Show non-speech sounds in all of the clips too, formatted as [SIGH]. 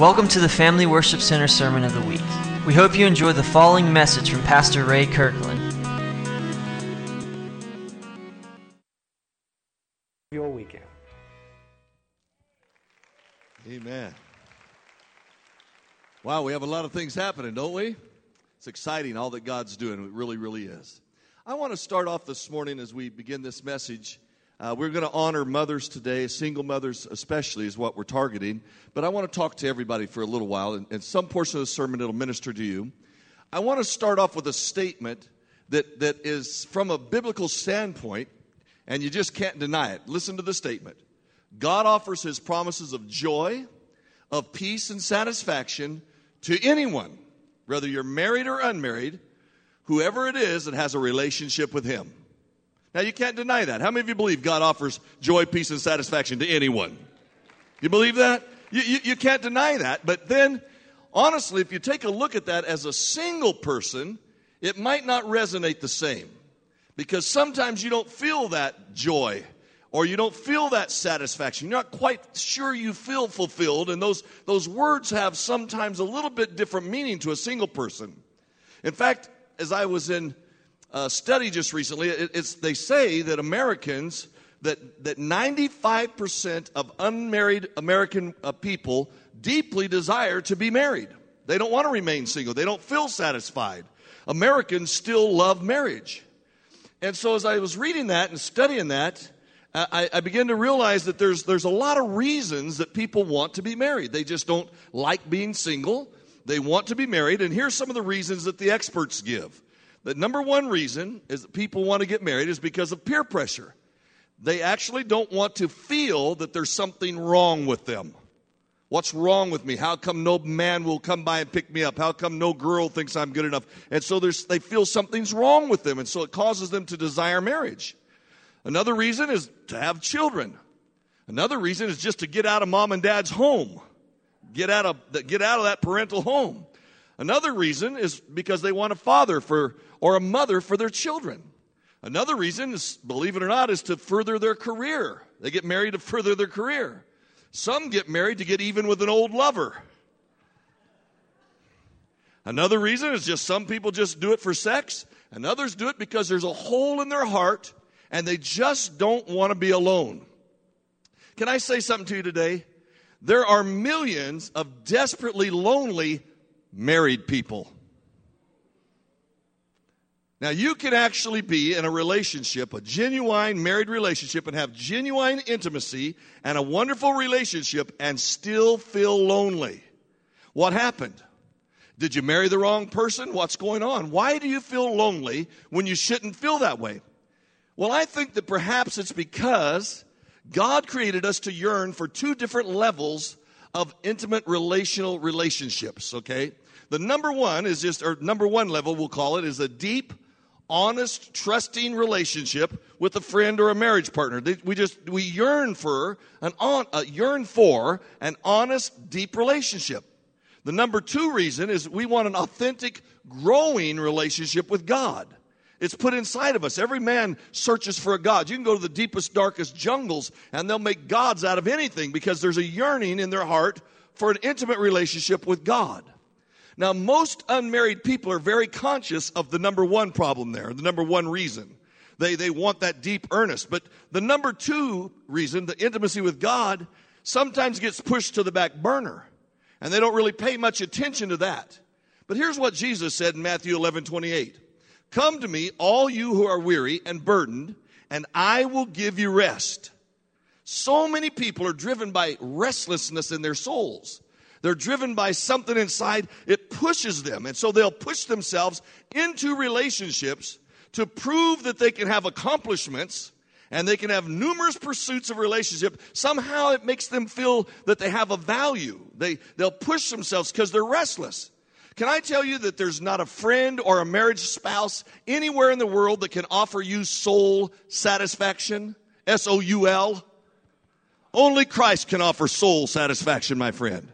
Welcome to the Family Worship Center Sermon of the Week. We hope you enjoy the following message from Pastor Ray Kirkland. Your weekend. Amen. Wow, we have a lot of things happening, don't we? It's exciting, all that God's doing. It really, really is. I want to start off this morning as we begin this message uh, we're going to honor mothers today, single mothers especially is what we're targeting. But I want to talk to everybody for a little while, and, and some portion of the sermon it'll minister to you. I want to start off with a statement that, that is from a biblical standpoint, and you just can't deny it. Listen to the statement God offers his promises of joy, of peace, and satisfaction to anyone, whether you're married or unmarried, whoever it is that has a relationship with him. Now, you can't deny that. How many of you believe God offers joy, peace, and satisfaction to anyone? You believe that? You, you, you, can't deny that. But then, honestly, if you take a look at that as a single person, it might not resonate the same. Because sometimes you don't feel that joy or you don't feel that satisfaction. You're not quite sure you feel fulfilled. And those, those words have sometimes a little bit different meaning to a single person. In fact, as I was in uh, study just recently. It, they say that Americans, that, that 95% of unmarried American uh, people deeply desire to be married. They don't want to remain single, they don't feel satisfied. Americans still love marriage. And so, as I was reading that and studying that, I, I, began to realize that there's, there's a lot of reasons that people want to be married. They just don't like being single. They want to be married. And here's some of the reasons that the experts give. The number one reason is that people want to get married is because of peer pressure. They actually don't want to feel that there's something wrong with them. What's wrong with me? How come no man will come by and pick me up? How come no girl thinks I'm good enough? And so they feel something's wrong with them, and so it causes them to desire marriage. Another reason is to have children. Another reason is just to get out of mom and dad's home. Get out of, get out of that parental home. Another reason is because they want a father for or a mother for their children. Another reason is, believe it or not, is to further their career. They get married to further their career. Some get married to get even with an old lover. Another reason is just some people just do it for sex, and others do it because there's a hole in their heart and they just don't want to be alone. Can I say something to you today? There are millions of desperately lonely married people. Now, you can actually be in a relationship, a genuine married relationship, and have genuine intimacy and a wonderful relationship and still feel lonely. What happened? Did you marry the wrong person? What's going on? Why do you feel lonely when you shouldn't feel that way? Well, I think that perhaps it's because God created us to yearn for two different levels of intimate relational relationships, okay? The number one is just, or number one level, we'll call it, is a deep, honest, trusting relationship with a friend or a marriage partner. We just, we yearn for an on, uh, yearn for an honest, deep relationship. The number two reason is we want an authentic, growing relationship with God. It's put inside of us. Every man searches for a God. You can go to the deepest, darkest jungles and they'll make gods out of anything because there's a yearning in their heart for an intimate relationship with God. Now, most unmarried people are very conscious of the number one problem there, the number one reason. They, they want that deep earnest. But the number two reason, the intimacy with God, sometimes gets pushed to the back burner. And they don't really pay much attention to that. But here's what Jesus said in Matthew 11 28. Come to me, all you who are weary and burdened, and I will give you rest. So many people are driven by restlessness in their souls. They're driven by something inside, it pushes them. And so they'll push themselves into relationships to prove that they can have accomplishments and they can have numerous pursuits of relationship. Somehow it makes them feel that they have a value. They, they'll push themselves because they're restless. Can I tell you that there's not a friend or a marriage spouse anywhere in the world that can offer you soul satisfaction? S O U L. Only Christ can offer soul satisfaction, my friend.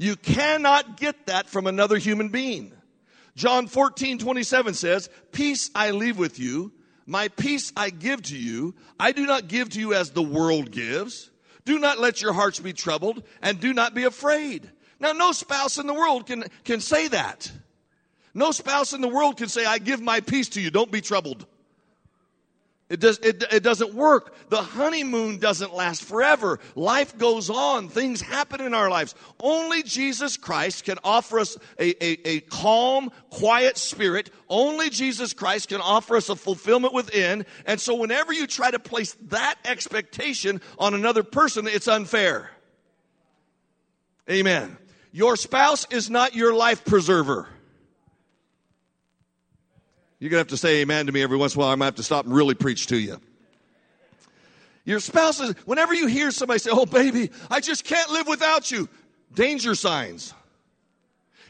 You cannot get that from another human being. John 14, 27 says, Peace I leave with you, my peace I give to you. I do not give to you as the world gives. Do not let your hearts be troubled, and do not be afraid. Now, no spouse in the world can, can say that. No spouse in the world can say, I give my peace to you, don't be troubled. It, does, it, it doesn't work. The honeymoon doesn't last forever. Life goes on. Things happen in our lives. Only Jesus Christ can offer us a, a, a calm, quiet spirit. Only Jesus Christ can offer us a fulfillment within. And so whenever you try to place that expectation on another person, it's unfair. Amen. Your spouse is not your life preserver. You're going to have to say amen to me every once in a while. I'm going to have to stop and really preach to you. Your spouse is, whenever you hear somebody say, Oh, baby, I just can't live without you, danger signs.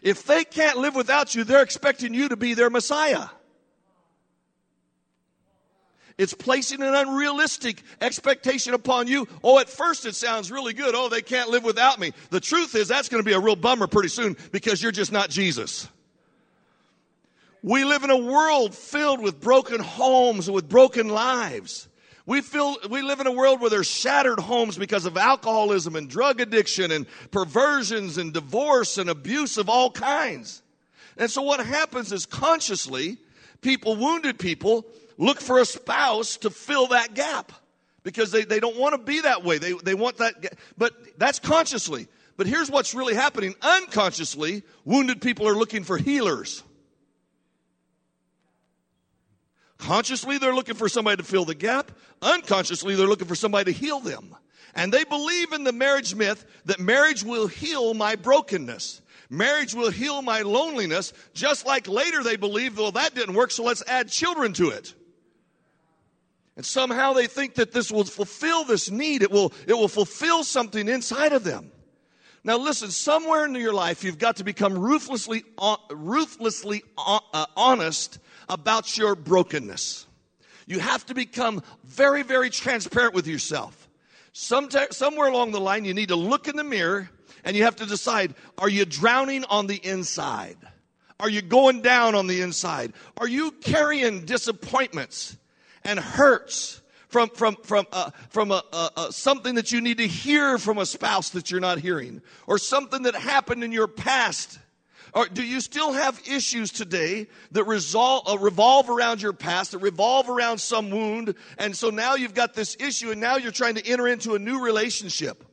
If they can't live without you, they're expecting you to be their Messiah. It's placing an unrealistic expectation upon you. Oh, at first it sounds really good. Oh, they can't live without me. The truth is, that's going to be a real bummer pretty soon because you're just not Jesus. We live in a world filled with broken homes and with broken lives. We feel we live in a world where there's shattered homes because of alcoholism and drug addiction and perversions and divorce and abuse of all kinds. And so what happens is consciously people, wounded people, look for a spouse to fill that gap because they, they don't want to be that way. They, they want that, but that's consciously. But here's what's really happening. Unconsciously, wounded people are looking for healers. Consciously, they're looking for somebody to fill the gap. Unconsciously, they're looking for somebody to heal them. And they believe in the marriage myth that marriage will heal my brokenness. Marriage will heal my loneliness, just like later they believe, well, that didn't work, so let's add children to it. And somehow they think that this will fulfill this need. It will, it will fulfill something inside of them. Now listen, somewhere in your life, you've got to become ruthlessly, ruthlessly uh, honest about your brokenness. You have to become very, very transparent with yourself. Sometime, somewhere along the line, you need to look in the mirror and you have to decide are you drowning on the inside? Are you going down on the inside? Are you carrying disappointments and hurts from, from, from, uh, from a, a, a, something that you need to hear from a spouse that you're not hearing? Or something that happened in your past or do you still have issues today that resolve, uh, revolve around your past, that revolve around some wound, and so now you've got this issue and now you're trying to enter into a new relationship?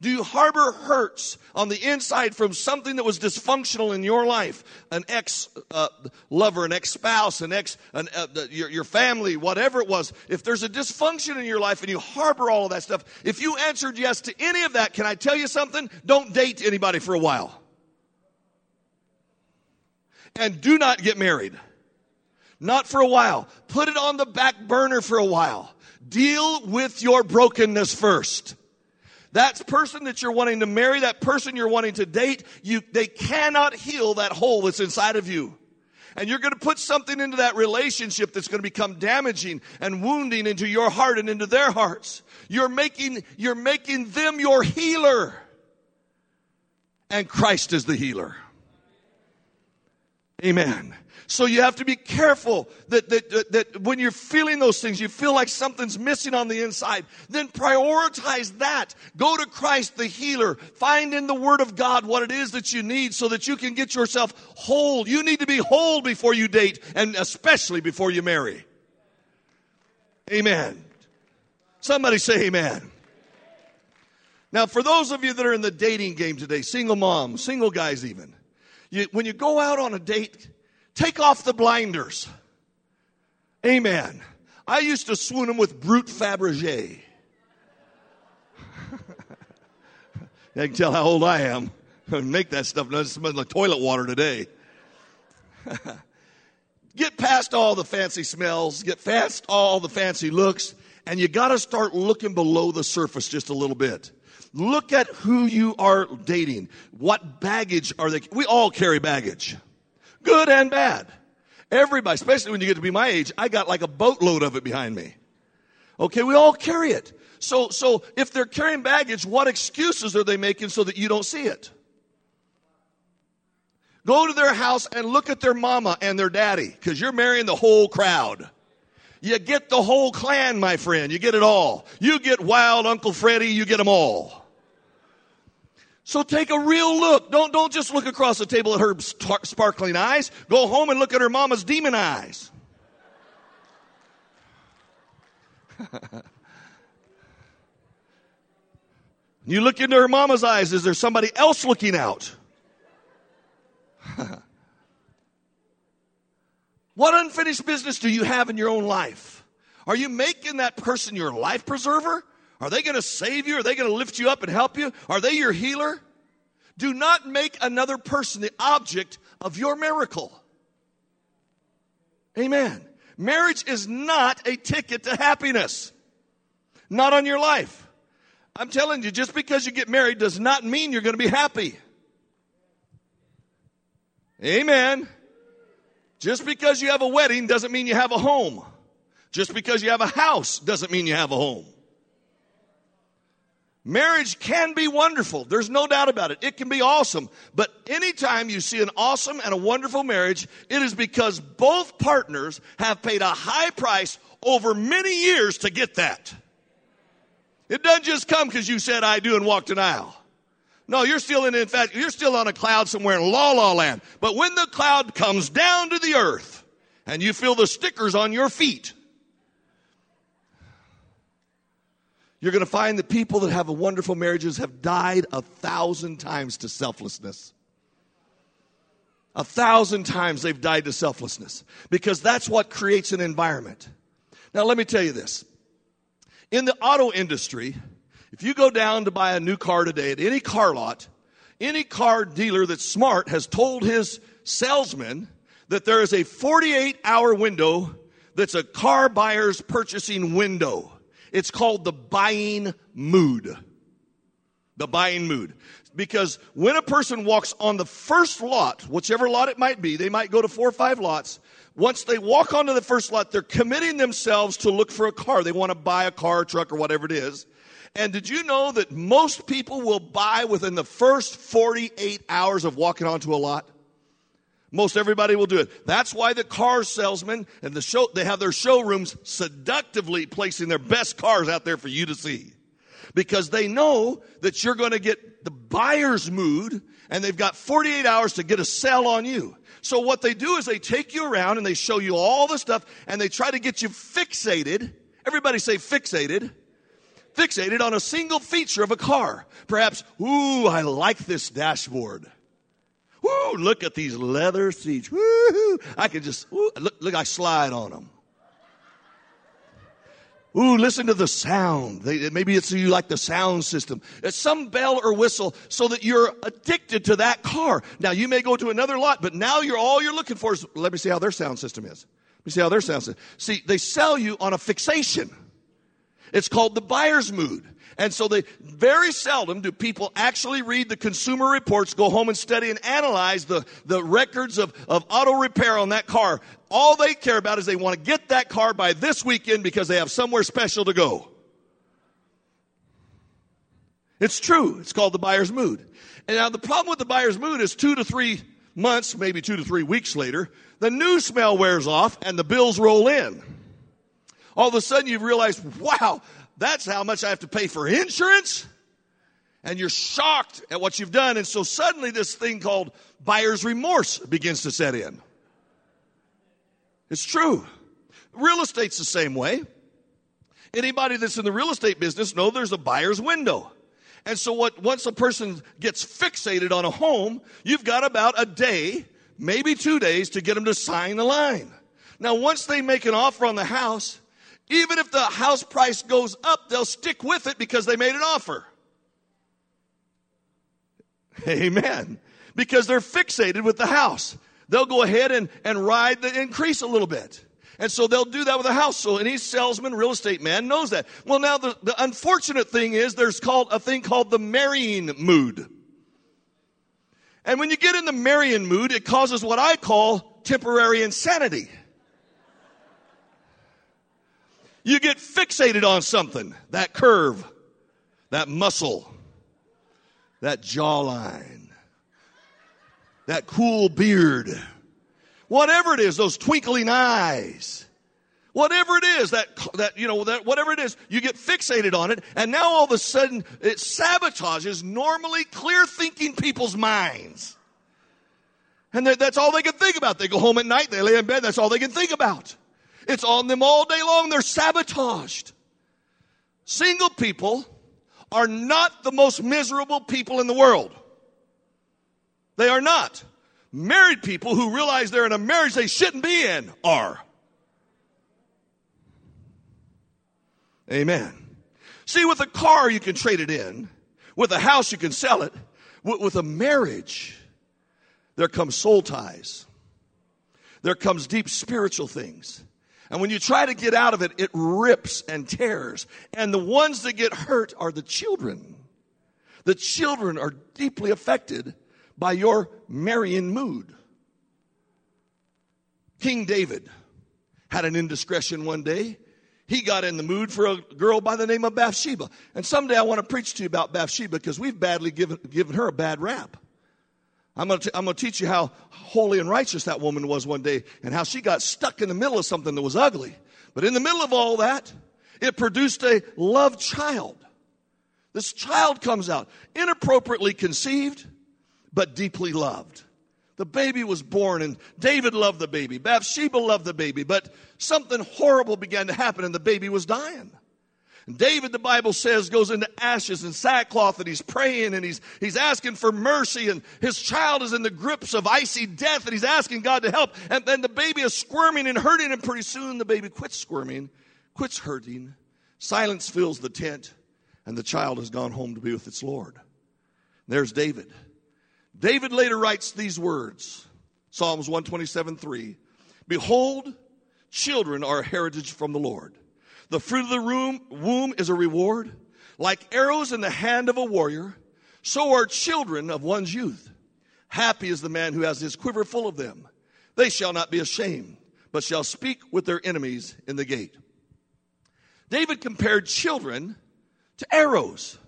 Do you harbor hurts on the inside from something that was dysfunctional in your life? An ex uh, lover, an ex spouse, an ex, an, uh, your, your family, whatever it was. If there's a dysfunction in your life and you harbor all of that stuff, if you answered yes to any of that, can I tell you something? Don't date anybody for a while and do not get married. Not for a while. Put it on the back burner for a while. Deal with your brokenness first. That person that you're wanting to marry, that person you're wanting to date, you, they cannot heal that hole that's inside of you. And you're going to put something into that relationship that's going to become damaging and wounding into your heart and into their hearts. You're making, you're making them your healer. And Christ is the healer. Amen. So you have to be careful that, that, that, when you're feeling those things, you feel like something's missing on the inside, then prioritize that. Go to Christ the healer. Find in the Word of God what it is that you need so that you can get yourself whole. You need to be whole before you date and especially before you marry. Amen. Somebody say amen. Now, for those of you that are in the dating game today, single moms, single guys even, you, when you go out on a date, take off the blinders. Amen. I used to swoon them with Brut Fabergé. [LAUGHS] you can tell how old I am. [LAUGHS] Make that stuff. It smells like toilet water today. [LAUGHS] get past all the fancy smells, get past all the fancy looks, and you got to start looking below the surface just a little bit. Look at who you are dating. What baggage are they? We all carry baggage, good and bad. Everybody, especially when you get to be my age, I got like a boatload of it behind me. Okay, we all carry it. So, so if they're carrying baggage, what excuses are they making so that you don't see it? Go to their house and look at their mama and their daddy, because you're marrying the whole crowd. You get the whole clan, my friend. You get it all. You get wild Uncle Freddie, you get them all. So take a real look. Don't, don't just look across the table at her sparkling eyes. Go home and look at her mama's demon eyes. [LAUGHS] you look into her mama's eyes. Is there somebody else looking out? [LAUGHS] what unfinished business do you have in your own life? Are you making that person your life preserver? Are they going to save you? Are they going to lift you up and help you? Are they your healer? Do not make another person the object of your miracle. Amen. Marriage is not a ticket to happiness. Not on your life. I'm telling you, just because you get married does not mean you're going to be happy. Amen. Just because you have a wedding doesn't mean you have a home. Just because you have a house doesn't mean you have a home. Marriage can be wonderful. There's no doubt about it. It can be awesome. But anytime you see an awesome and a wonderful marriage, it is because both partners have paid a high price over many years to get that. It doesn't just come because you said I do and walked an aisle. No, you're still in, in fact, you're still on a cloud somewhere in la la land. But when the cloud comes down to the earth and you feel the stickers on your feet, You're going to find that people that have wonderful marriages have died a thousand times to selflessness. A thousand times they've died to selflessness because that's what creates an environment. Now, let me tell you this. In the auto industry, if you go down to buy a new car today at any car lot, any car dealer that's smart has told his salesman that there is a 48 hour window that's a car buyer's purchasing window. It's called the buying mood. The buying mood. Because when a person walks on the first lot, whichever lot it might be, they might go to four or five lots. Once they walk onto the first lot, they're committing themselves to look for a car. They want to buy a car, truck, or whatever it is. And did you know that most people will buy within the first 48 hours of walking onto a lot? Most everybody will do it. That's why the car salesmen and the show, they have their showrooms seductively placing their best cars out there for you to see. Because they know that you're going to get the buyer's mood and they've got 48 hours to get a sell on you. So what they do is they take you around and they show you all the stuff and they try to get you fixated. Everybody say fixated. Fixated on a single feature of a car. Perhaps, ooh, I like this dashboard. Ooh, look at these leather seats. Woo, I can just, ooh, look, look, I slide on them. Ooh, listen to the sound. They, maybe it's you like the sound system. It's some bell or whistle so that you're addicted to that car. Now you may go to another lot, but now you're all you're looking for is let me see how their sound system is. Let me see how their sound system. See, they sell you on a fixation. It's called the buyer's mood. And so they very seldom do people actually read the consumer reports, go home and study and analyze the, the records of, of auto repair on that car. All they care about is they want to get that car by this weekend because they have somewhere special to go. It's true. It's called the buyer's mood. And now the problem with the buyer's mood is two to three months, maybe two to three weeks later, the new smell wears off and the bills roll in. All of a sudden you realize, wow, that's how much I have to pay for insurance. And you're shocked at what you've done. And so suddenly this thing called buyer's remorse begins to set in. It's true. Real estate's the same way. Anybody that's in the real estate business know there's a buyer's window. And so what, once a person gets fixated on a home, you've got about a day, maybe two days to get them to sign the line. Now, once they make an offer on the house, even if the house price goes up, they'll stick with it because they made an offer. [LAUGHS] Amen. Because they're fixated with the house. They'll go ahead and, and ride the increase a little bit. And so they'll do that with a house. So any salesman, real estate man knows that. Well, now the, the unfortunate thing is there's called a thing called the marrying mood. And when you get in the marrying mood, it causes what I call temporary insanity. You get fixated on something, that curve, that muscle, that jawline, that cool beard, whatever it is, those twinkling eyes, Whatever it is that, that, you know, that whatever it is, you get fixated on it, and now all of a sudden it sabotages normally clear thinking people's minds. And that's all they can think about. They go home at night, they lay in bed, that's all they can think about. It's on them all day long. They're sabotaged. Single people are not the most miserable people in the world. They are not. Married people who realize they're in a marriage they shouldn't be in are. Amen. See, with a car, you can trade it in. With a house, you can sell it. With, a marriage, there comes soul ties. There comes deep spiritual things. And when you try to get out of it, it rips and tears. And the ones that get hurt are the children. The children are deeply affected by your marrying mood. King David had an indiscretion one day. He got in the mood for a girl by the name of Bathsheba. And someday I want to preach to you about Bathsheba because we've badly given, given her a bad rap. I'm going, to, teach you how holy and righteous that woman was one day and how she got stuck in the middle of something that was ugly. But in the middle of all that, it produced a love child. This child comes out, inappropriately conceived, but deeply loved. The baby was born and David loved the baby. Bathsheba loved the baby, but something horrible began to happen and the baby was dying. David, the Bible says, goes into ashes and sackcloth and he's praying and he's, he's asking for mercy and his child is in the grips of icy death and he's asking God to help. And then the baby is squirming and hurting and pretty soon the baby quits squirming, quits hurting. Silence fills the tent and the child has gone home to be with its Lord. There's David. David later writes these words Psalms 127 3. Behold, children are a heritage from the Lord. The fruit of the womb is a reward. Like arrows in the hand of a warrior, so are children of one's youth. Happy is the man who has his quiver full of them. They shall not be ashamed, but shall speak with their enemies in the gate. David compared children to arrows.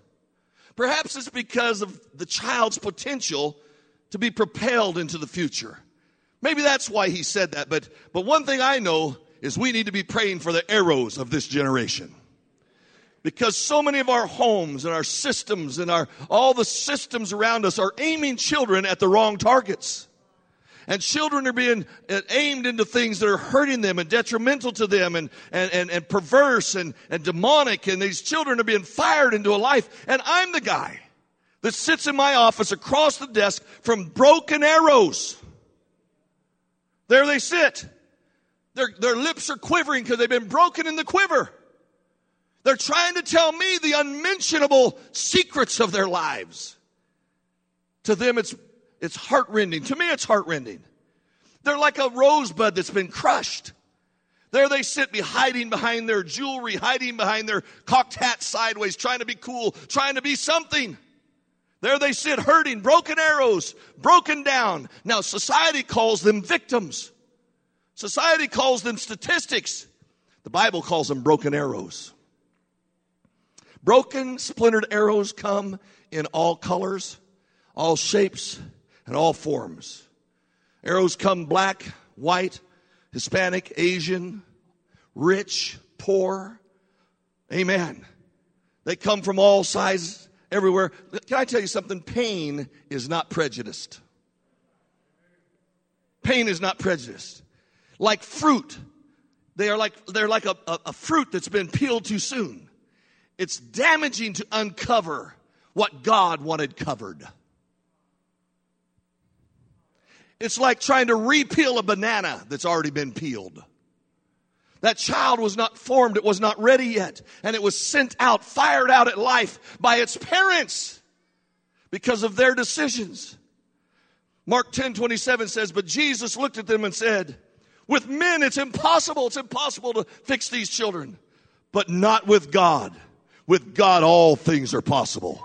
Perhaps it's because of the child's potential to be propelled into the future. Maybe that's why he said that, but, but one thing I know is we need to be praying for the arrows of this generation. Because so many of our homes and our systems and our, all the systems around us are aiming children at the wrong targets. And children are being uh, aimed into things that are hurting them and detrimental to them and, and, and, and perverse and, and demonic. And these children are being fired into a life. And I'm the guy that sits in my office across the desk from broken arrows. There they sit. Their, their lips are quivering because they've been broken in the quiver. They're trying to tell me the unmentionable secrets of their lives. To them, it's, it's heartrending. To me, it's heartrending. They're like a rosebud that's been crushed. There they sit, be hiding behind their jewelry, hiding behind their cocked hat sideways, trying to be cool, trying to be something. There they sit, hurting, broken arrows, broken down. Now, society calls them victims. Society calls them statistics. The Bible calls them broken arrows. Broken, splintered arrows come in all colors, all shapes, and all forms. Arrows come black, white, Hispanic, Asian, rich, poor. Amen. They come from all sizes, everywhere. Can I tell you something? Pain is not prejudiced. Pain is not prejudiced like fruit. They are like, they're like a, a, a fruit that's been peeled too soon. It's damaging to uncover what God wanted covered. It's like trying to repeel a banana that's already been peeled. That child was not formed, it was not ready yet, and it was sent out, fired out at life by its parents because of their decisions. Mark 10 27 says, But Jesus looked at them and said, with men, it's impossible. It's impossible to fix these children, but not with God. With God, all things are possible.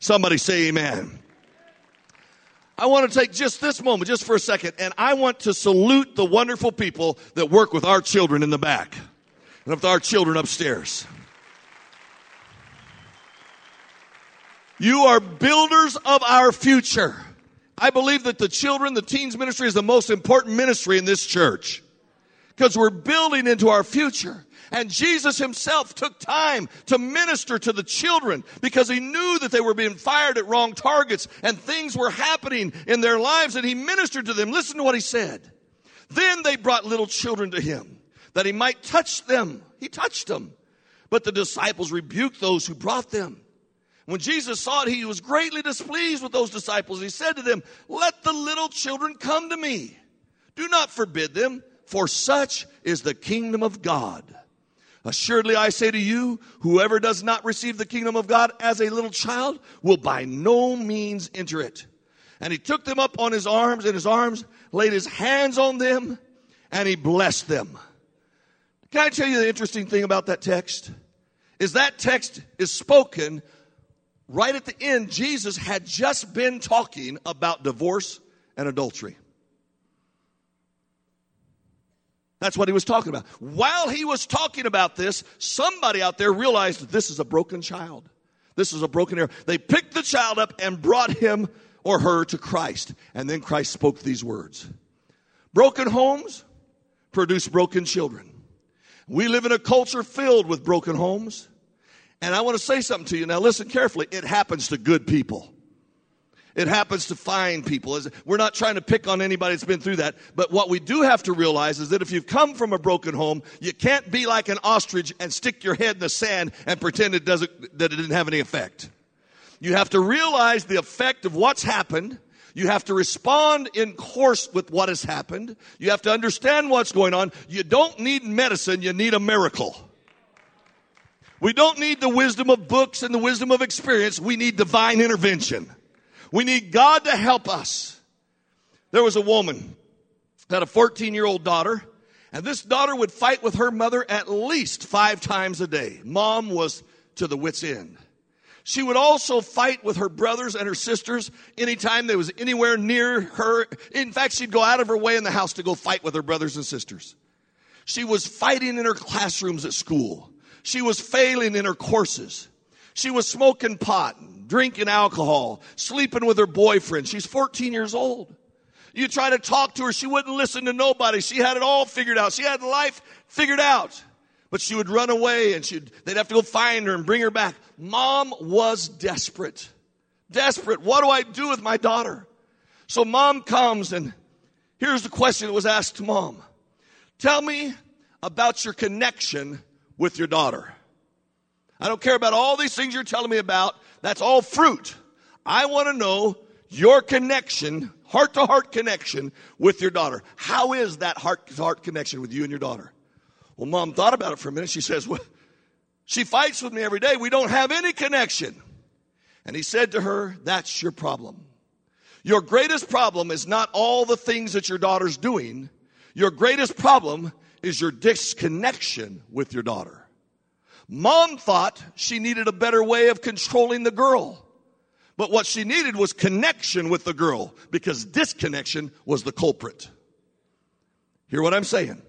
Somebody say amen. I want to take just this moment, just for a second, and I want to salute the wonderful people that work with our children in the back and with our children upstairs. You are builders of our future. I believe that the children, the teens ministry is the most important ministry in this church. because we're building into our future. And Jesus himself took time to minister to the children because he knew that they were being fired at wrong targets and things were happening in their lives and he ministered to them. Listen to what he said. Then they brought little children to him that he might touch them. He touched them. But the disciples rebuked those who brought them. When Jesus saw it, he was greatly displeased with those disciples. He said to them, Let the little children come to me. Do not forbid them, for such is the kingdom of God. Assuredly, I say to you, whoever does not receive the kingdom of God as a little child will by no means enter it. And he took them up on his arms, and his arms, laid his hands on them, and he blessed them. Can I tell you the interesting thing about that text? Is that text is spoken right at the end. Jesus had just been talking about divorce and adultery. That's what he was talking about. While he was talking about this, somebody out there realized this is a broken child. This is a broken arrow. They picked the child up and brought him or her to Christ. And then Christ spoke these words Broken homes produce broken children. We live in a culture filled with broken homes. And I want to say something to you. Now, listen carefully. It happens to good people. It happens to fine people. We're not trying to pick on anybody that's been through that. But what we do have to realize is that if you've come from a broken home, you can't be like an ostrich and stick your head in the sand and pretend it doesn't, that it didn't have any effect. You have to realize the effect of what's happened. You have to respond in course with what has happened. You have to understand what's going on. You don't need medicine, you need a miracle. We don't need the wisdom of books and the wisdom of experience. We need divine intervention. We need God to help us. There was a woman that had a 14 year old daughter, and this daughter would fight with her mother at least five times a day. Mom was to the wits' end. She would also fight with her brothers and her sisters anytime they was anywhere near her. In fact, she'd go out of her way in the house to go fight with her brothers and sisters. She was fighting in her classrooms at school. She was failing in her courses. She was smoking pot drinking alcohol, sleeping with her boyfriend. She's 14 years old. You try to talk to her, she wouldn't listen to nobody. She had it all figured out. She had life figured out. But she would run away and she'd, they'd have to go find her and bring her back. Mom was desperate. Desperate. What do I do with my daughter? So mom comes and here's the question that was asked to mom. Tell me about your connection with your daughter. I don't care about all these things you're telling me about. That's all fruit. I want to know your connection, heart to heart connection with your daughter. How is that heart to heart connection with you and your daughter? Well, mom thought about it for a minute. She says, well, she fights with me every day. We don't have any connection. And he said to her, that's your problem. Your greatest problem is not all the things that your daughter's doing. Your greatest problem is your disconnection with your daughter. Mom thought she needed a better way of controlling the girl. But what she needed was connection with the girl because disconnection was the culprit. Hear what I'm saying?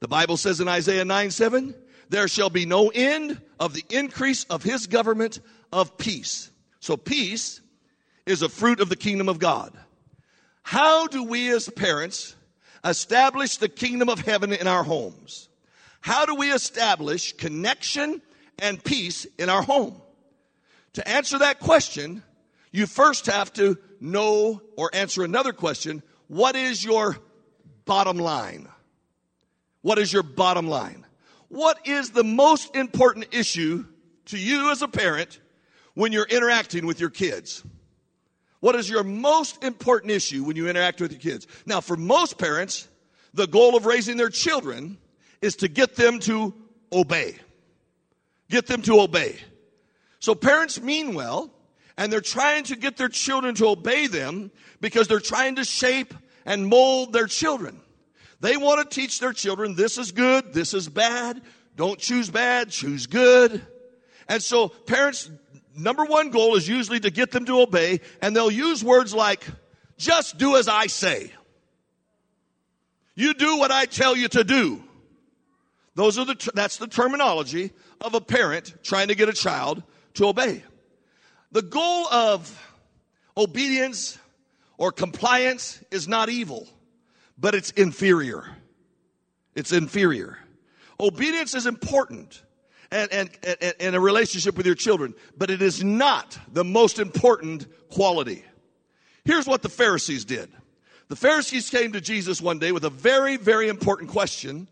The Bible says in Isaiah 9 7, there shall be no end of the increase of his government of peace. So peace is a fruit of the kingdom of God. How do we as parents establish the kingdom of heaven in our homes? How do we establish connection and peace in our home? To answer that question, you first have to know or answer another question. What is your bottom line? What is your bottom line? What is the most important issue to you as a parent when you're interacting with your kids? What is your most important issue when you interact with your kids? Now, for most parents, the goal of raising their children is to get them to obey. Get them to obey. So parents mean well, and they're trying to get their children to obey them because they're trying to shape and mold their children. They want to teach their children this is good, this is bad. Don't choose bad, choose good. And so parents, number one goal is usually to get them to obey, and they'll use words like, just do as I say. You do what I tell you to do. Those are the, that's the terminology of a parent trying to get a child to obey. The goal of obedience or compliance is not evil, but it's inferior. It's inferior. Obedience is important and, and, and, and a relationship with your children, but it is not the most important quality. Here's what the Pharisees did. The Pharisees came to Jesus one day with a very, very important question,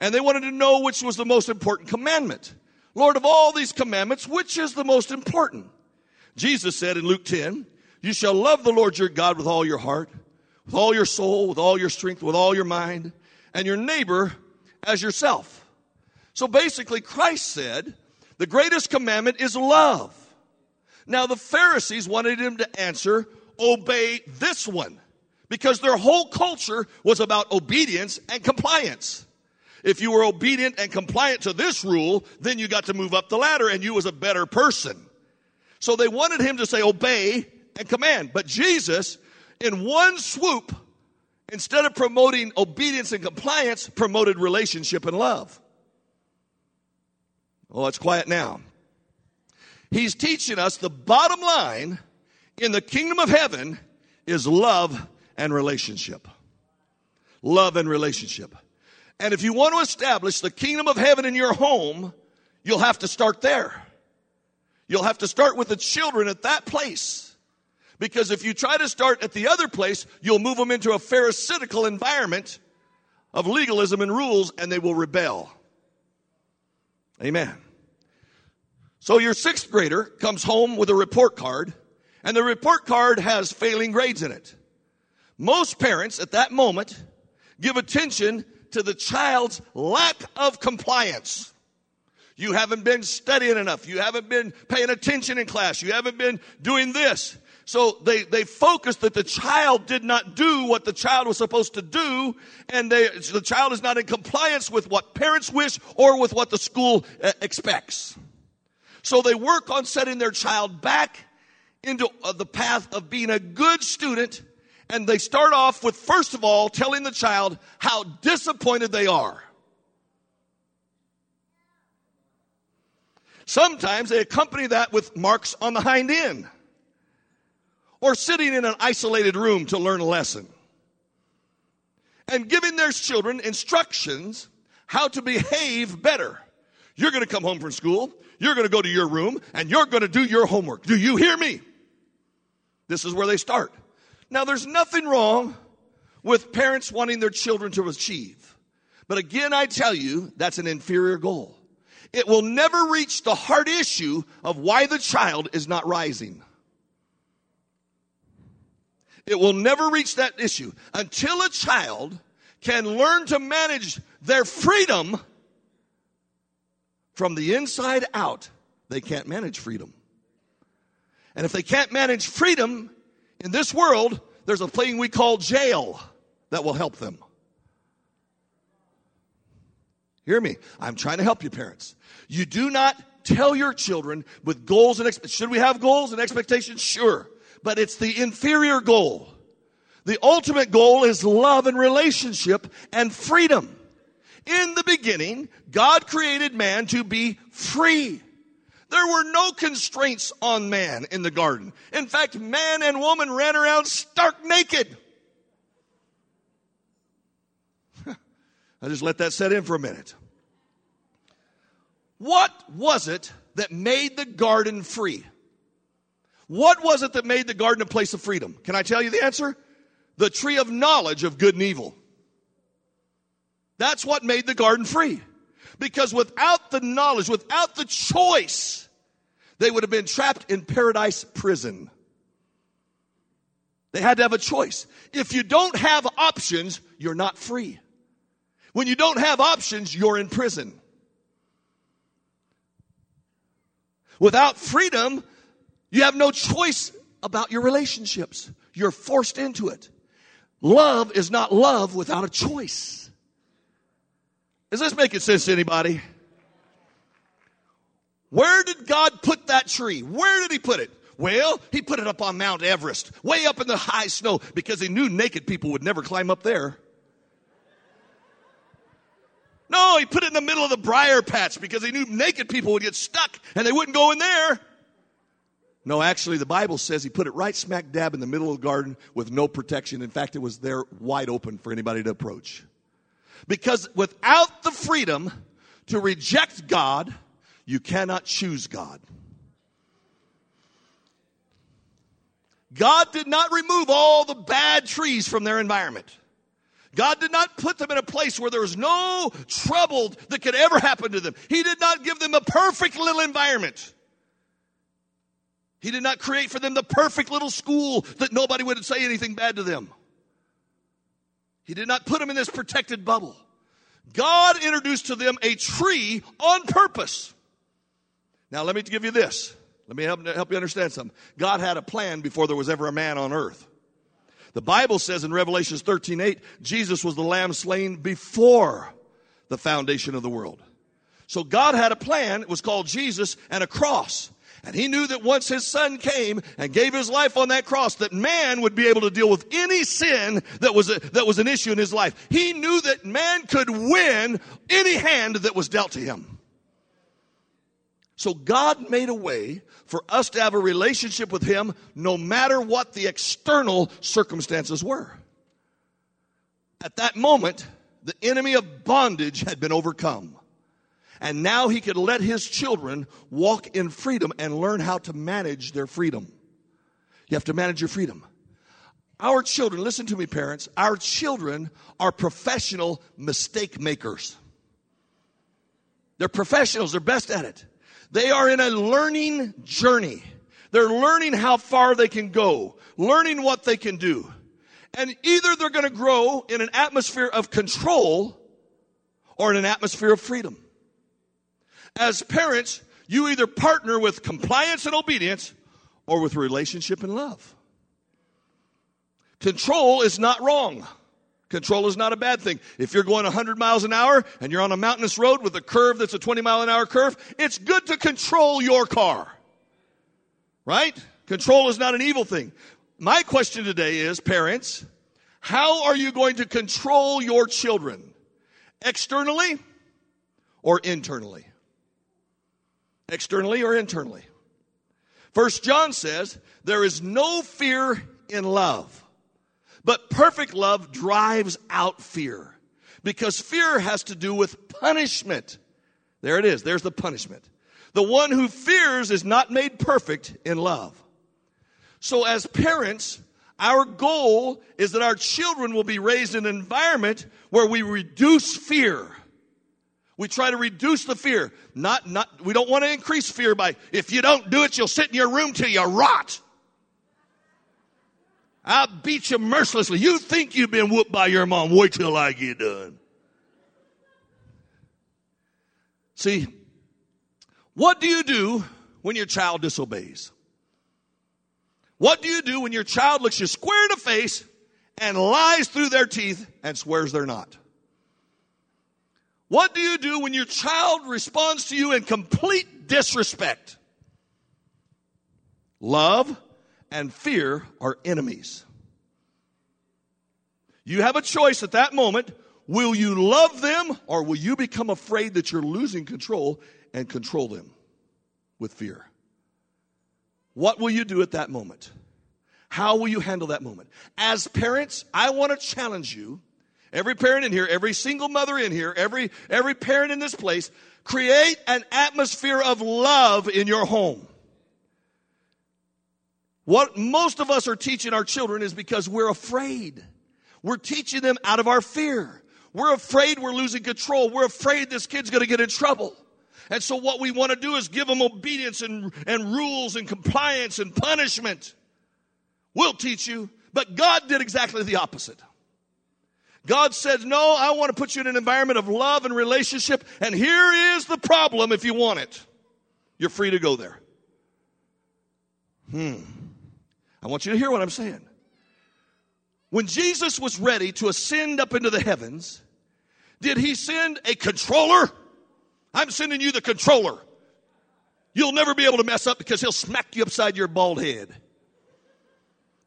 and they wanted to know which was the most important commandment. Lord, of all these commandments, which is the most important? Jesus said in Luke 10, You shall love the Lord your God with all your heart, with all your soul, with all your strength, with all your mind, and your neighbor as yourself. So basically, Christ said, the greatest commandment is love. Now, the Pharisees wanted him to answer, obey this one, because their whole culture was about obedience and compliance. If you were obedient and compliant to this rule, then you got to move up the ladder and you was a better person. So they wanted him to say obey and command. But Jesus, in one swoop, instead of promoting obedience and compliance, promoted relationship and love. Oh, it's quiet now. He's teaching us the bottom line in the kingdom of heaven is love and relationship. Love and relationship. And if you want to establish the kingdom of heaven in your home, you'll have to start there. You'll have to start with the children at that place. Because if you try to start at the other place, you'll move them into a pharisaical environment of legalism and rules and they will rebel. Amen. So your sixth grader comes home with a report card and the report card has failing grades in it. Most parents at that moment give attention to the child's lack of compliance. You haven't been studying enough. You haven't been paying attention in class. You haven't been doing this. So they, they focused that the child did not do what the child was supposed to do, and they, the child is not in compliance with what parents wish or with what the school uh, expects. So they work on setting their child back into uh, the path of being a good student and they start off with, first of all, telling the child how disappointed they are. Sometimes they accompany that with marks on the hind end or sitting in an isolated room to learn a lesson and giving their children instructions how to behave better. You're going to come home from school, you're going to go to your room, and you're going to do your homework. Do you hear me? This is where they start. Now, there's nothing wrong with parents wanting their children to achieve. But again, I tell you, that's an inferior goal. It will never reach the hard issue of why the child is not rising. It will never reach that issue until a child can learn to manage their freedom from the inside out. They can't manage freedom. And if they can't manage freedom, in this world, there's a thing we call jail that will help them. Hear me. I'm trying to help you, parents. You do not tell your children with goals and. Should we have goals and expectations? Sure. But it's the inferior goal. The ultimate goal is love and relationship and freedom. In the beginning, God created man to be free. There were no constraints on man in the garden. In fact, man and woman ran around stark naked. [LAUGHS] I just let that set in for a minute. What was it that made the garden free? What was it that made the garden a place of freedom? Can I tell you the answer? The tree of knowledge of good and evil. That's what made the garden free. Because without the knowledge, without the choice, they would have been trapped in paradise prison. They had to have a choice. If you don't have options, you're not free. When you don't have options, you're in prison. Without freedom, you have no choice about your relationships. You're forced into it. Love is not love without a choice. Is this making sense to anybody? Where did God put that tree? Where did He put it? Well, He put it up on Mount Everest, way up in the high snow, because He knew naked people would never climb up there. No, He put it in the middle of the briar patch because He knew naked people would get stuck and they wouldn't go in there. No, actually, the Bible says He put it right smack dab in the middle of the garden with no protection. In fact, it was there wide open for anybody to approach. Because without the freedom to reject God, you cannot choose God. God did not remove all the bad trees from their environment. God did not put them in a place where there was no trouble that could ever happen to them. He did not give them a perfect little environment. He did not create for them the perfect little school that nobody would say anything bad to them. He did not put them in this protected bubble. God introduced to them a tree on purpose. Now, let me give you this. Let me help, help you understand something. God had a plan before there was ever a man on earth. The Bible says in Revelations 13 8, Jesus was the lamb slain before the foundation of the world. So God had a plan. It was called Jesus and a cross. And he knew that once his son came and gave his life on that cross, that man would be able to deal with any sin that was, a, that was an issue in his life. He knew that man could win any hand that was dealt to him. So God made a way for us to have a relationship with him no matter what the external circumstances were. At that moment, the enemy of bondage had been overcome. And now he could let his children walk in freedom and learn how to manage their freedom. You have to manage your freedom. Our children, listen to me, parents, our children are professional mistake makers. They're professionals, they're best at it. They are in a learning journey. They're learning how far they can go, learning what they can do. And either they're going to grow in an atmosphere of control or in an atmosphere of freedom. As parents, you either partner with compliance and obedience or with relationship and love. Control is not wrong. Control is not a bad thing. If you're going 100 miles an hour and you're on a mountainous road with a curve that's a 20 mile an hour curve, it's good to control your car. Right? Control is not an evil thing. My question today is, parents, how are you going to control your children? Externally or internally? Externally or internally? First John says, there is no fear in love. But perfect love drives out fear because fear has to do with punishment. There it is. There's the punishment. The one who fears is not made perfect in love. So as parents, our goal is that our children will be raised in an environment where we reduce fear. We try to reduce the fear. Not, not, we don't want to increase fear by, if you don't do it, you'll sit in your room till you rot. I'll beat you mercilessly. You think you've been whooped by your mom. Wait till I get done. See, what do you do when your child disobeys? What do you do when your child looks you square in the face and lies through their teeth and swears they're not? What do you do when your child responds to you in complete disrespect? Love and fear are enemies. You have a choice at that moment. Will you love them or will you become afraid that you're losing control and control them with fear? What will you do at that moment? How will you handle that moment? As parents, I want to challenge you, every parent in here, every single mother in here, every, every parent in this place, create an atmosphere of love in your home. What most of us are teaching our children is because we're afraid. We're teaching them out of our fear. We're afraid we're losing control. We're afraid this kid's going to get in trouble. And so what we want to do is give them obedience and, and rules and compliance and punishment. We'll teach you. But God did exactly the opposite. God said, no, I want to put you in an environment of love and relationship. And here is the problem if you want it. You're free to go there. Hmm. I want you to hear what I'm saying. When Jesus was ready to ascend up into the heavens, did he send a controller? I'm sending you the controller. You'll never be able to mess up because he'll smack you upside your bald head.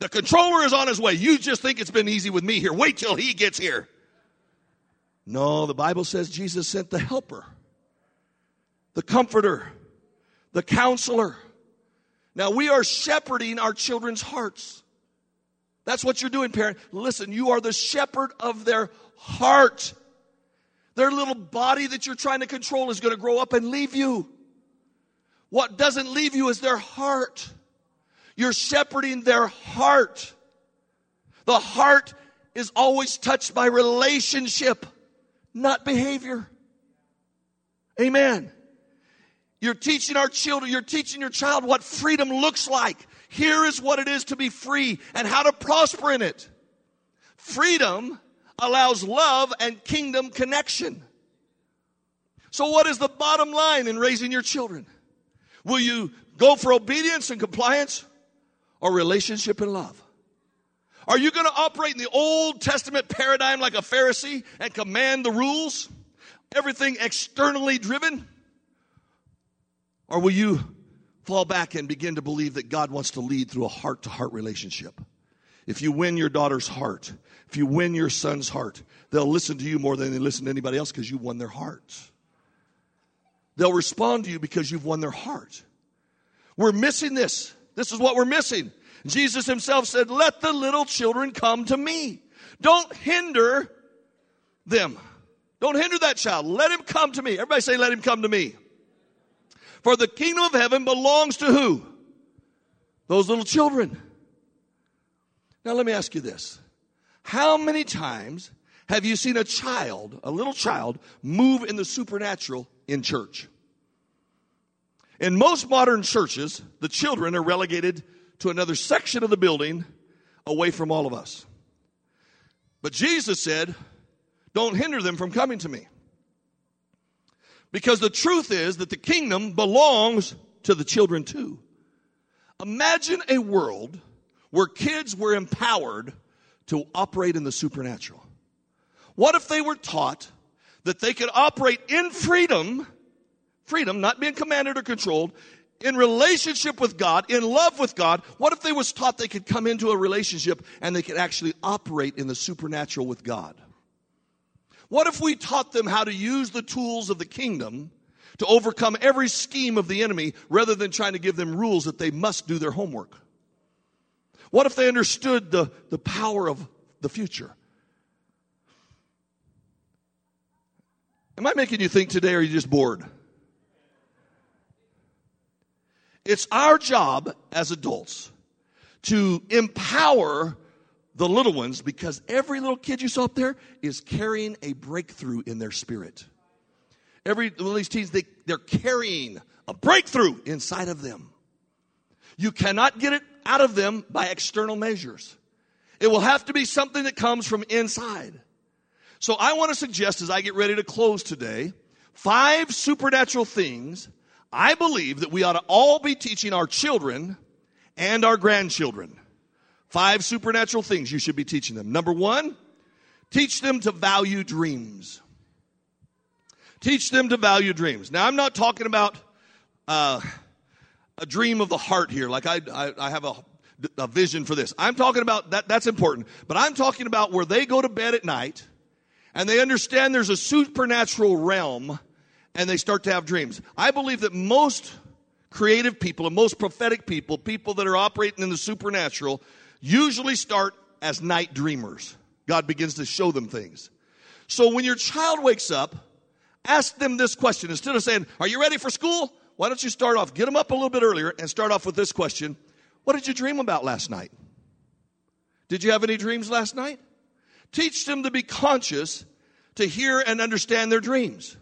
The controller is on his way. You just think it's been easy with me here. Wait till he gets here. No, the Bible says Jesus sent the helper, the comforter, the counselor, now we are shepherding our children's hearts. That's what you're doing, parent. Listen, you are the shepherd of their heart. Their little body that you're trying to control is going to grow up and leave you. What doesn't leave you is their heart. You're shepherding their heart. The heart is always touched by relationship, not behavior. Amen. You're teaching our children, you're teaching your child what freedom looks like. Here is what it is to be free and how to prosper in it. Freedom allows love and kingdom connection. So, what is the bottom line in raising your children? Will you go for obedience and compliance or relationship and love? Are you going to operate in the Old Testament paradigm like a Pharisee and command the rules? Everything externally driven? Or will you fall back and begin to believe that God wants to lead through a heart to heart relationship? If you win your daughter's heart, if you win your son's heart, they'll listen to you more than they listen to anybody else because you won their heart. They'll respond to you because you've won their heart. We're missing this. This is what we're missing. Jesus himself said, Let the little children come to me. Don't hinder them. Don't hinder that child. Let him come to me. Everybody say, Let him come to me. For the kingdom of heaven belongs to who? Those little children. Now, let me ask you this How many times have you seen a child, a little child, move in the supernatural in church? In most modern churches, the children are relegated to another section of the building away from all of us. But Jesus said, Don't hinder them from coming to me. Because the truth is that the kingdom belongs to the children too. Imagine a world where kids were empowered to operate in the supernatural. What if they were taught that they could operate in freedom, freedom, not being commanded or controlled, in relationship with God, in love with God, what if they was taught they could come into a relationship and they could actually operate in the supernatural with God? What if we taught them how to use the tools of the kingdom to overcome every scheme of the enemy rather than trying to give them rules that they must do their homework? What if they understood the, the power of the future? Am I making you think today or are you just bored? It's our job as adults to empower the little ones because every little kid you saw up there is carrying a breakthrough in their spirit. Every one of these teens, they, they're carrying a breakthrough inside of them. You cannot get it out of them by external measures. It will have to be something that comes from inside. So I want to suggest as I get ready to close today, five supernatural things I believe that we ought to all be teaching our children and our grandchildren. Five supernatural things you should be teaching them. Number one, teach them to value dreams. Teach them to value dreams. Now, I'm not talking about uh, a dream of the heart here. Like I, I, I have a, a vision for this. I'm talking about that. That's important. But I'm talking about where they go to bed at night and they understand there's a supernatural realm and they start to have dreams. I believe that most creative people and most prophetic people, people that are operating in the supernatural, usually start as night dreamers. God begins to show them things. So when your child wakes up, ask them this question. Instead of saying, Are you ready for school? Why don't you start off, get them up a little bit earlier and start off with this question What did you dream about last night? Did you have any dreams last night? Teach them to be conscious to hear and understand their dreams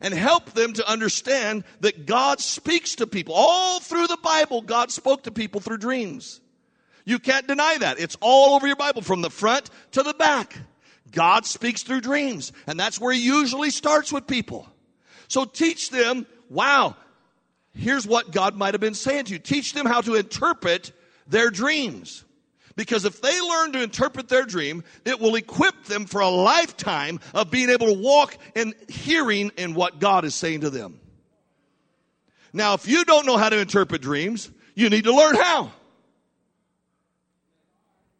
and help them to understand that God speaks to people. All through the Bible, God spoke to people through dreams. You can't deny that. It's all over your Bible from the front to the back. God speaks through dreams, and that's where he usually starts with people. So teach them, wow, here's what God might have been saying to you. Teach them how to interpret their dreams. Because if they learn to interpret their dream, it will equip them for a lifetime of being able to walk and hearing in what God is saying to them. Now, if you don't know how to interpret dreams, you need to learn how.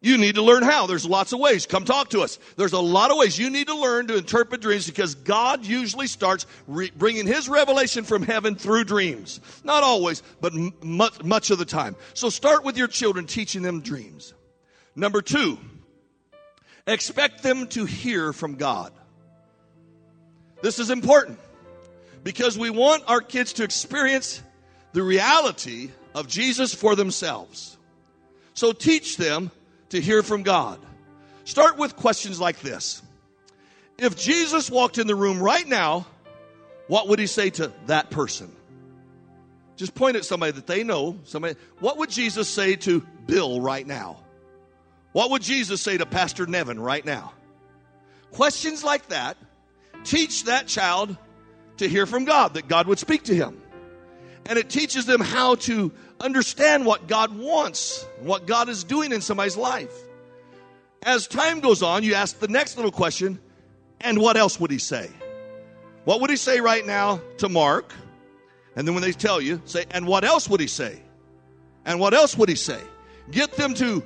You need to learn how. There's lots of ways. Come talk to us. There's a lot of ways you need to learn to interpret dreams because God usually starts re- bringing His revelation from heaven through dreams. Not always, but m- much, much of the time. So start with your children teaching them dreams. Number two, expect them to hear from God. This is important because we want our kids to experience the reality of Jesus for themselves. So teach them to hear from God. Start with questions like this If Jesus walked in the room right now, what would he say to that person? Just point at somebody that they know. Somebody. What would Jesus say to Bill right now? What would Jesus say to Pastor Nevin right now? Questions like that teach that child to hear from God, that God would speak to him. And it teaches them how to understand what God wants, what God is doing in somebody's life. As time goes on, you ask the next little question, and what else would he say? What would he say right now to Mark? And then when they tell you, say, and what else would he say? And what else would he say? Get them to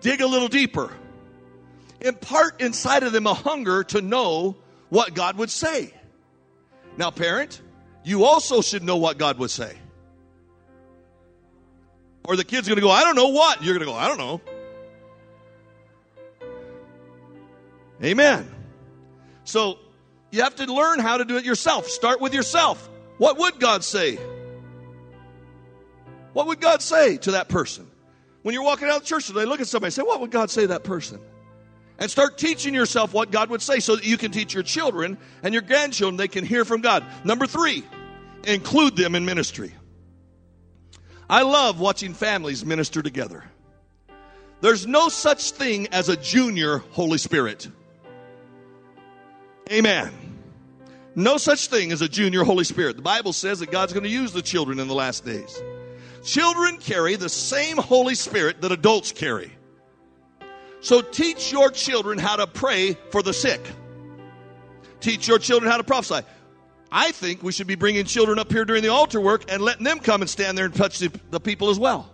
dig a little deeper. Impart inside of them a hunger to know what God would say. Now, parent, you also should know what God would say. Or the kid's going to go, I don't know what. You're going to go, I don't know. Amen. So you have to learn how to do it yourself. Start with yourself. What would God say? What would God say to that person? When you're walking out of church today, look at somebody and say, What would God say to that person? And start teaching yourself what God would say so that you can teach your children and your grandchildren, they can hear from God. Number three, include them in ministry. I love watching families minister together. There's no such thing as a junior Holy Spirit. Amen. No such thing as a junior Holy Spirit. The Bible says that God's going to use the children in the last days. Children carry the same Holy Spirit that adults carry. So teach your children how to pray for the sick. Teach your children how to prophesy. I think we should be bringing children up here during the altar work and letting them come and stand there and touch the, the people as well.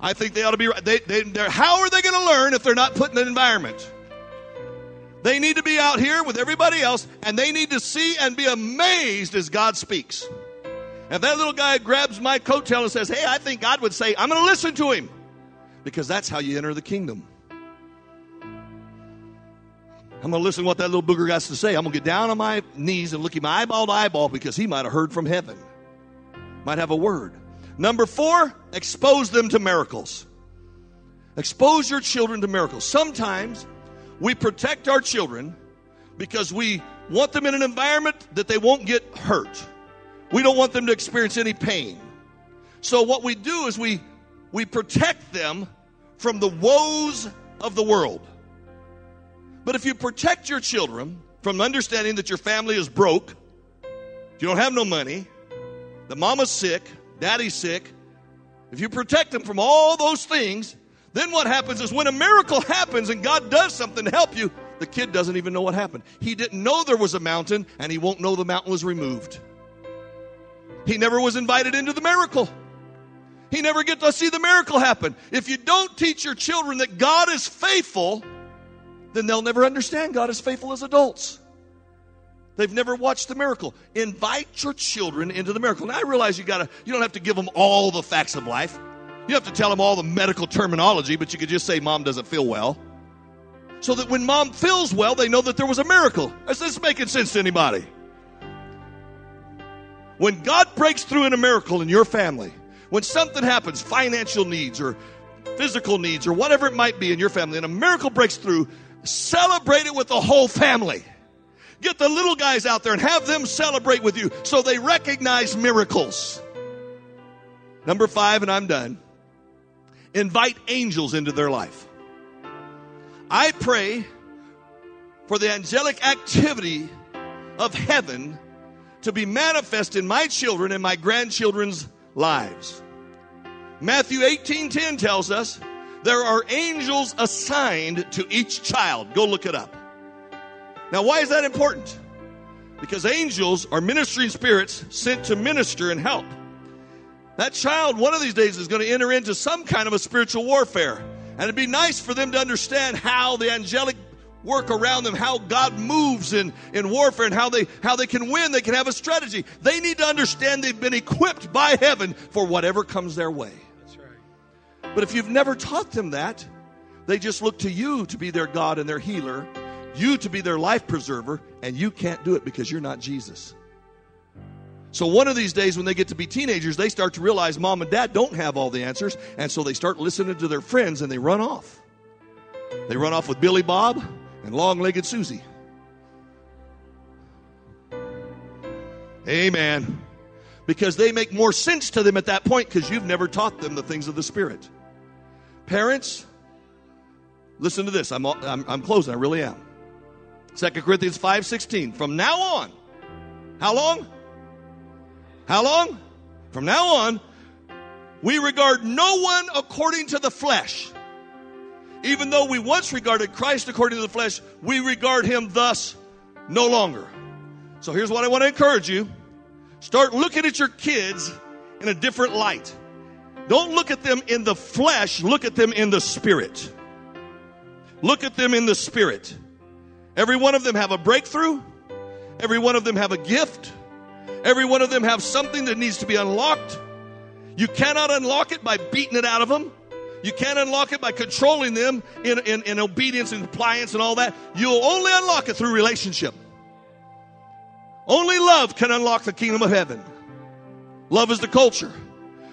I think they ought to be. They, they, how are they going to learn if they're not put in an environment? They need to be out here with everybody else, and they need to see and be amazed as God speaks. If that little guy grabs my coattail and says, Hey, I think God would say, I'm going to listen to him, because that's how you enter the kingdom. I'm going to listen to what that little booger has to say. I'm going to get down on my knees and look him eyeball to eyeball because he might have heard from heaven, might have a word. Number four, expose them to miracles. Expose your children to miracles. Sometimes we protect our children because we want them in an environment that they won't get hurt. We don't want them to experience any pain. So what we do is we we protect them from the woes of the world. But if you protect your children from understanding that your family is broke, you don't have no money, the mama's sick, daddy's sick, if you protect them from all those things, then what happens is when a miracle happens and God does something to help you, the kid doesn't even know what happened. He didn't know there was a mountain and he won't know the mountain was removed. He never was invited into the miracle. He never get to see the miracle happen. If you don't teach your children that God is faithful, then they'll never understand God is faithful as adults. They've never watched the miracle. Invite your children into the miracle. Now I realize you gotta you don't have to give them all the facts of life. You have to tell them all the medical terminology, but you could just say mom doesn't feel well. So that when mom feels well, they know that there was a miracle. Is this making sense to anybody? When God breaks through in a miracle in your family, when something happens, financial needs or physical needs or whatever it might be in your family, and a miracle breaks through, celebrate it with the whole family. Get the little guys out there and have them celebrate with you so they recognize miracles. Number five, and I'm done. Invite angels into their life. I pray for the angelic activity of heaven to be manifest in my children and my grandchildren's lives. Matthew 18:10 tells us there are angels assigned to each child. Go look it up. Now, why is that important? Because angels are ministering spirits sent to minister and help. That child, one of these days, is going to enter into some kind of a spiritual warfare. And it'd be nice for them to understand how the angelic work around them, how God moves in, in warfare and how they, how they can win. They can have a strategy. They need to understand they've been equipped by heaven for whatever comes their way. That's right. But if you've never taught them that, they just look to you to be their God and their healer. you to be their life preserver, and you can't do it because you're not Jesus. So one of these days when they get to be teenagers, they start to realize mom and dad don't have all the answers, and so they start listening to their friends and they run off. They run off with Billy Bob and long-legged Susie. Amen. Because they make more sense to them at that point because you've never taught them the things of the Spirit. Parents, listen to this. I'm, I'm, I'm closing. I really am. 2 Corinthians 5.16. From now on, how long? How long? From now on, we regard no one according to the flesh. Even though we once regarded Christ according to the flesh, we regard him thus no longer. So here's what I want to encourage you start looking at your kids in a different light. Don't look at them in the flesh, look at them in the spirit. Look at them in the spirit. Every one of them have a breakthrough. Every one of them have a gift. Every one of them have something that needs to be unlocked. You cannot unlock it by beating it out of them. You can't unlock it by controlling them in, in, in obedience and compliance and all that. You'll only unlock it through relationship. Only love can unlock the kingdom of heaven. Love is the culture.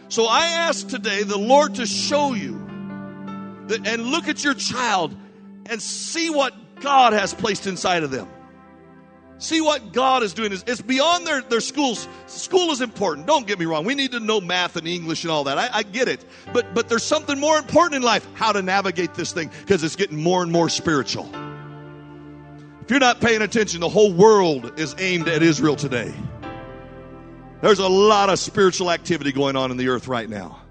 So I ask today the Lord to show you that, and look at your child and see what God has placed inside of them. See what God is doing. It's beyond their, their schools. School is important. Don't get me wrong. We need to know math and English and all that. I, I get it. But, but there's something more important in life how to navigate this thing because it's getting more and more spiritual. If you're not paying attention, the whole world is aimed at Israel today. There's a lot of spiritual activity going on in the earth right now.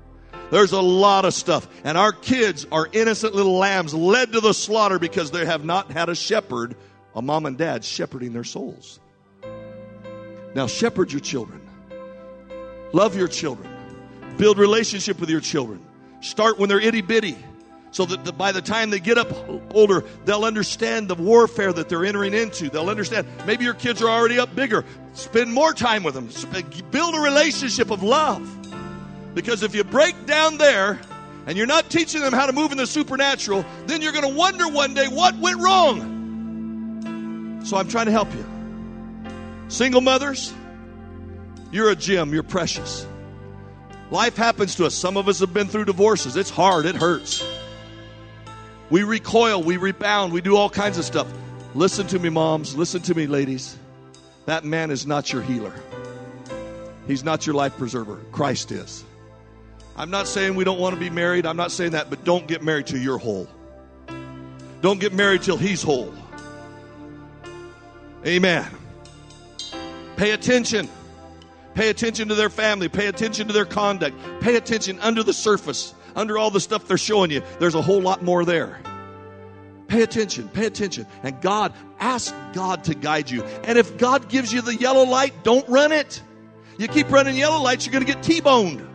There's a lot of stuff. And our kids are innocent little lambs led to the slaughter because they have not had a shepherd a mom and dad shepherding their souls. Now, shepherd your children, love your children, build relationship with your children. Start when they're itty bitty, so that by the time they get up older, they'll understand the warfare that they're entering into. They'll understand. Maybe your kids are already up bigger. Spend more time with them. Build a relationship of love. Because if you break down there and you're not teaching them how to move in the supernatural, then you're going to wonder one day what went wrong. So I'm trying to help you. Single mothers, you're a gem, you're precious. Life happens to us. Some of us have been through divorces. It's hard, it hurts. We recoil, we rebound, we do all kinds of stuff. Listen to me, moms. Listen to me, ladies. That man is not your healer, he's not your life preserver. Christ is. I'm not saying we don't want to be married. I'm not saying that, but don't get married till you're whole. Don't get married till he's whole. Amen. Pay attention. Pay attention to their family. Pay attention to their conduct. Pay attention under the surface, under all the stuff they're showing you. There's a whole lot more there. Pay attention. Pay attention. And God, ask God to guide you. And if God gives you the yellow light, don't run it. You keep running yellow lights, you're going to get T boned.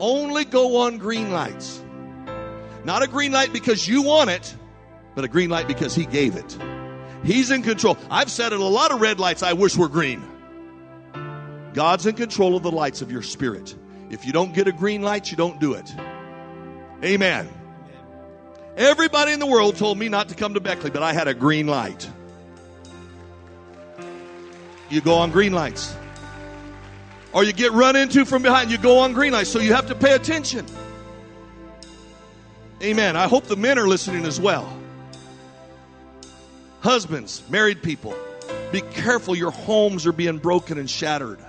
Only go on green lights. Not a green light because you want it, but a green light because He gave it. He's in control. I've said at a lot of red lights I wish were green. God's in control of the lights of your spirit. If you don't get a green light, you don't do it. Amen. Everybody in the world told me not to come to Beckley, but I had a green light. You go on green lights. Or you get run into from behind, you go on green lights. So you have to pay attention. Amen. I hope the men are listening as well. Husbands, married people, be careful your homes are being broken and shattered.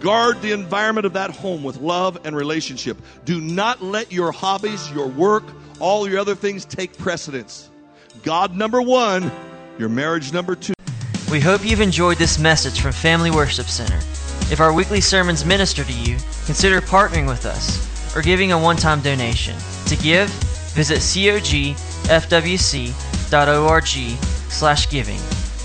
Guard the environment of that home with love and relationship. Do not let your hobbies, your work, all your other things take precedence. God number one, your marriage number two. We hope you've enjoyed this message from Family Worship Center. If our weekly sermons minister to you, consider partnering with us or giving a one time donation. To give, visit cogfwc.com org slash giving.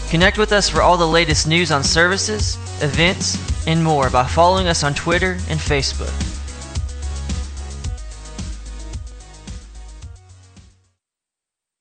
Connect with us for all the latest news on services, events, and more by following us on Twitter and Facebook.